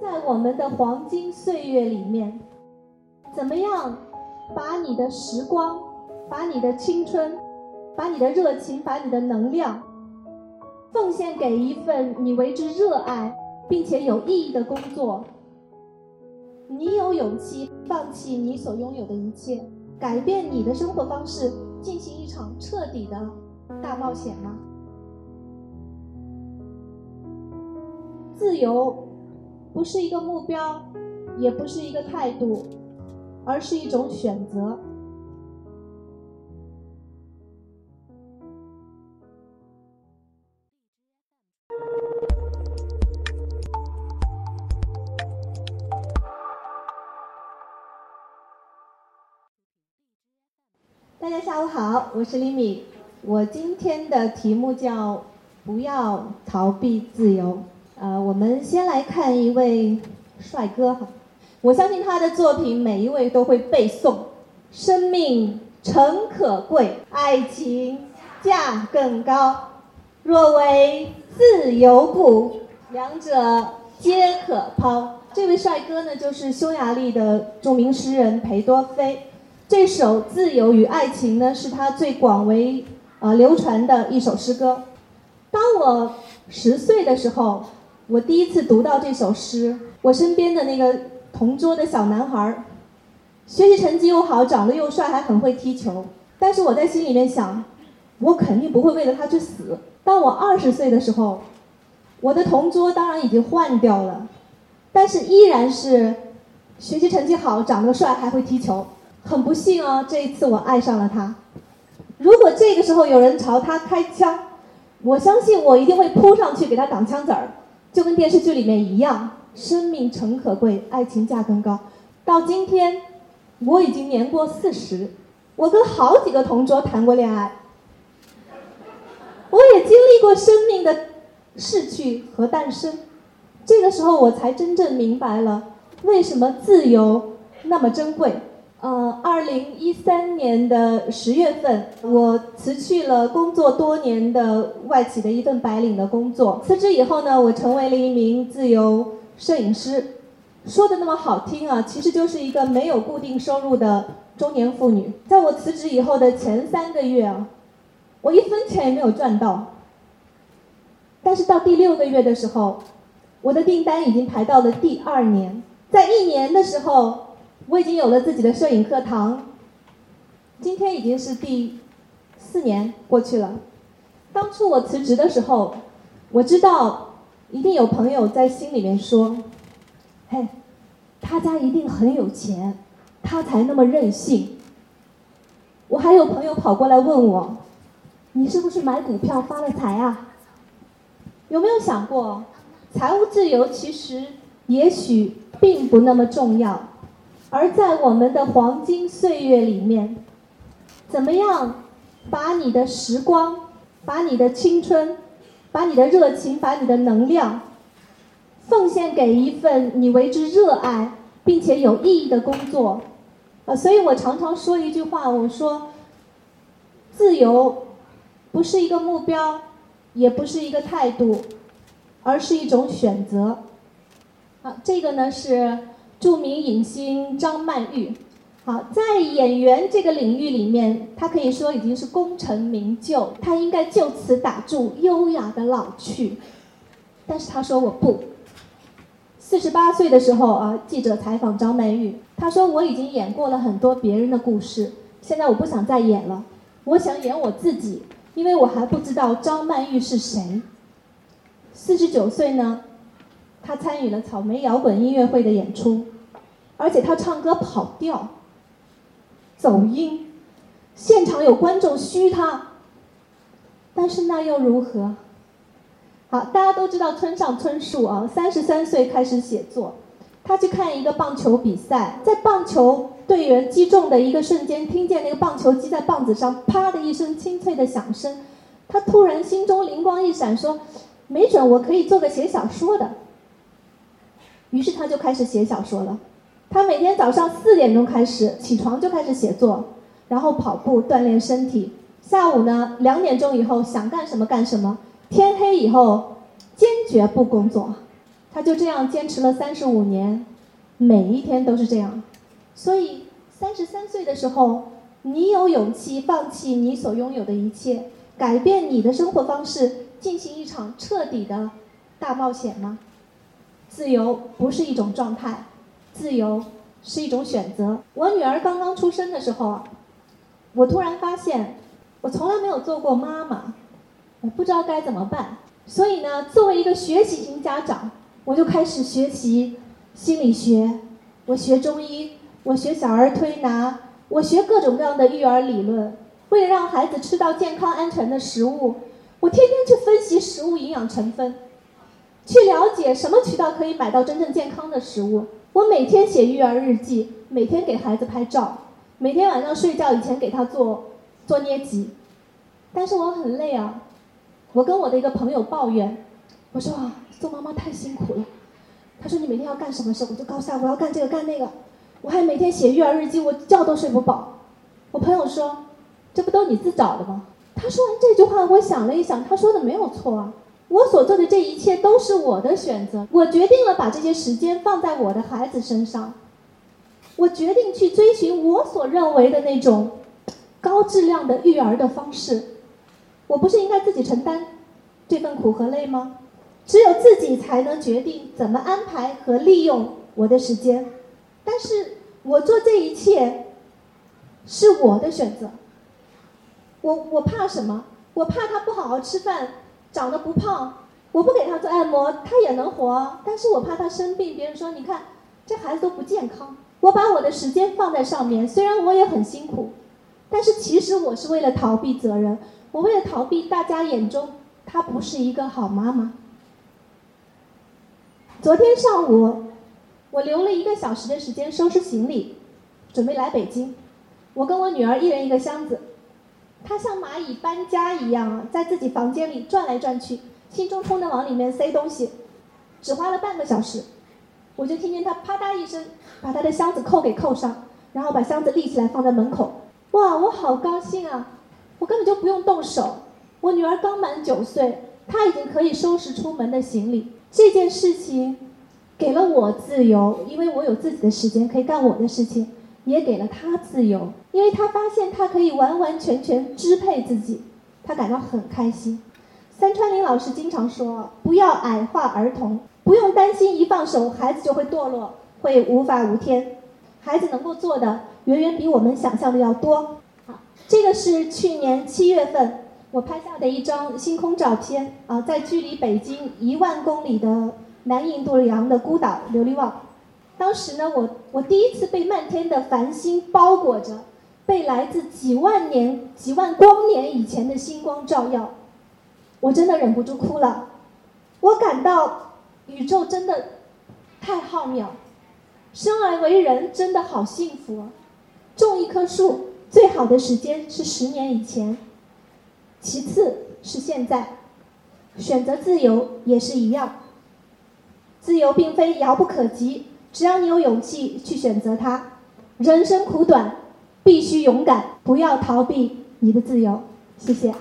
在我们的黄金岁月里面，怎么样把你的时光、把你的青春、把你的热情、把你的能量，奉献给一份你为之热爱并且有意义的工作？你有勇气放弃你所拥有的一切，改变你的生活方式，进行一场彻底的大冒险吗？自由。不是一个目标，也不是一个态度，而是一种选择。大家下午好，我是李米，我今天的题目叫“不要逃避自由”。呃，我们先来看一位帅哥哈，我相信他的作品每一位都会背诵。生命诚可贵，爱情价更高。若为自由故，两者皆可抛。这位帅哥呢，就是匈牙利的著名诗人裴多菲。这首《自由与爱情》呢，是他最广为呃流传的一首诗歌。当我十岁的时候。我第一次读到这首诗，我身边的那个同桌的小男孩，学习成绩又好，长得又帅，还很会踢球。但是我在心里面想，我肯定不会为了他去死。当我二十岁的时候，我的同桌当然已经换掉了，但是依然是学习成绩好，长得帅，还会踢球。很不幸啊，这一次我爱上了他。如果这个时候有人朝他开枪，我相信我一定会扑上去给他挡枪子儿。就跟电视剧里面一样，生命诚可贵，爱情价更高。到今天，我已经年过四十，我跟好几个同桌谈过恋爱，我也经历过生命的逝去和诞生。这个时候，我才真正明白了为什么自由那么珍贵。呃，二零一三年的十月份，我辞去了工作多年的外企的一份白领的工作。辞职以后呢，我成为了一名自由摄影师。说的那么好听啊，其实就是一个没有固定收入的中年妇女。在我辞职以后的前三个月啊，我一分钱也没有赚到。但是到第六个月的时候，我的订单已经排到了第二年。在一年的时候。我已经有了自己的摄影课堂，今天已经是第四年过去了。当初我辞职的时候，我知道一定有朋友在心里面说：“嘿，他家一定很有钱，他才那么任性。”我还有朋友跑过来问我：“你是不是买股票发了财啊？”有没有想过，财务自由其实也许并不那么重要。而在我们的黄金岁月里面，怎么样把你的时光、把你的青春、把你的热情、把你的能量，奉献给一份你为之热爱并且有意义的工作？啊，所以我常常说一句话，我说：自由不是一个目标，也不是一个态度，而是一种选择。好，这个呢是。著名影星张曼玉，好，在演员这个领域里面，她可以说已经是功成名就，她应该就此打住，优雅的老去。但是她说我不。四十八岁的时候啊，记者采访张曼玉，她说我已经演过了很多别人的故事，现在我不想再演了，我想演我自己，因为我还不知道张曼玉是谁。四十九岁呢？他参与了草莓摇滚音乐会的演出，而且他唱歌跑调、走音，现场有观众嘘他。但是那又如何？好，大家都知道村上春树啊，三十三岁开始写作。他去看一个棒球比赛，在棒球队员击中的一个瞬间，听见那个棒球击在棒子上，啪的一声清脆的响声，他突然心中灵光一闪，说：“没准我可以做个写小说的。”于是他就开始写小说了。他每天早上四点钟开始起床就开始写作，然后跑步锻炼身体。下午呢两点钟以后想干什么干什么。天黑以后坚决不工作。他就这样坚持了三十五年，每一天都是这样。所以三十三岁的时候，你有勇气放弃你所拥有的一切，改变你的生活方式，进行一场彻底的大冒险吗？自由不是一种状态，自由是一种选择。我女儿刚刚出生的时候，我突然发现，我从来没有做过妈妈，我不知道该怎么办。所以呢，作为一个学习型家长，我就开始学习心理学，我学中医，我学小儿推拿，我学各种各样的育儿理论。为了让孩子吃到健康安全的食物，我天天去分析食物营养成分。去了解什么渠道可以买到真正健康的食物。我每天写育儿日记，每天给孩子拍照，每天晚上睡觉以前给他做做捏脊。但是我很累啊，我跟我的一个朋友抱怨，我说啊，做妈妈太辛苦了。他说你每天要干什么事？我就告诉他我要干这个干那个，我还每天写育儿日记，我觉都睡不饱。我朋友说，这不都你自找的吗？他说完这句话，我想了一想，他说的没有错啊。我所做的这一切都是我的选择，我决定了把这些时间放在我的孩子身上，我决定去追寻我所认为的那种高质量的育儿的方式，我不是应该自己承担这份苦和累吗？只有自己才能决定怎么安排和利用我的时间，但是我做这一切是我的选择，我我怕什么？我怕他不好好吃饭。长得不胖，我不给他做按摩，他也能活。但是我怕他生病，别人说你看这孩子都不健康。我把我的时间放在上面，虽然我也很辛苦，但是其实我是为了逃避责任，我为了逃避大家眼中她不是一个好妈妈。昨天上午，我留了一个小时的时间收拾行李，准备来北京。我跟我女儿一人一个箱子。他像蚂蚁搬家一样，在自己房间里转来转去，兴冲冲地往里面塞东西，只花了半个小时，我就听见他啪嗒一声把他的箱子扣给扣上，然后把箱子立起来放在门口。哇，我好高兴啊！我根本就不用动手。我女儿刚满九岁，她已经可以收拾出门的行李。这件事情给了我自由，因为我有自己的时间可以干我的事情。也给了他自由，因为他发现他可以完完全全支配自己，他感到很开心。三川林老师经常说：“不要矮化儿童，不用担心一放手孩子就会堕落，会无法无天。孩子能够做的远远比我们想象的要多。”好，这个是去年七月份我拍下的一张星空照片啊，在距离北京一万公里的南印度洋的孤岛琉璃旺。当时呢，我我第一次被漫天的繁星包裹着，被来自几万年、几万光年以前的星光照耀，我真的忍不住哭了。我感到宇宙真的太浩渺，生而为人真的好幸福。种一棵树最好的时间是十年以前，其次是现在，选择自由也是一样。自由并非遥不可及。只要你有勇气去选择它，人生苦短，必须勇敢，不要逃避你的自由。谢谢。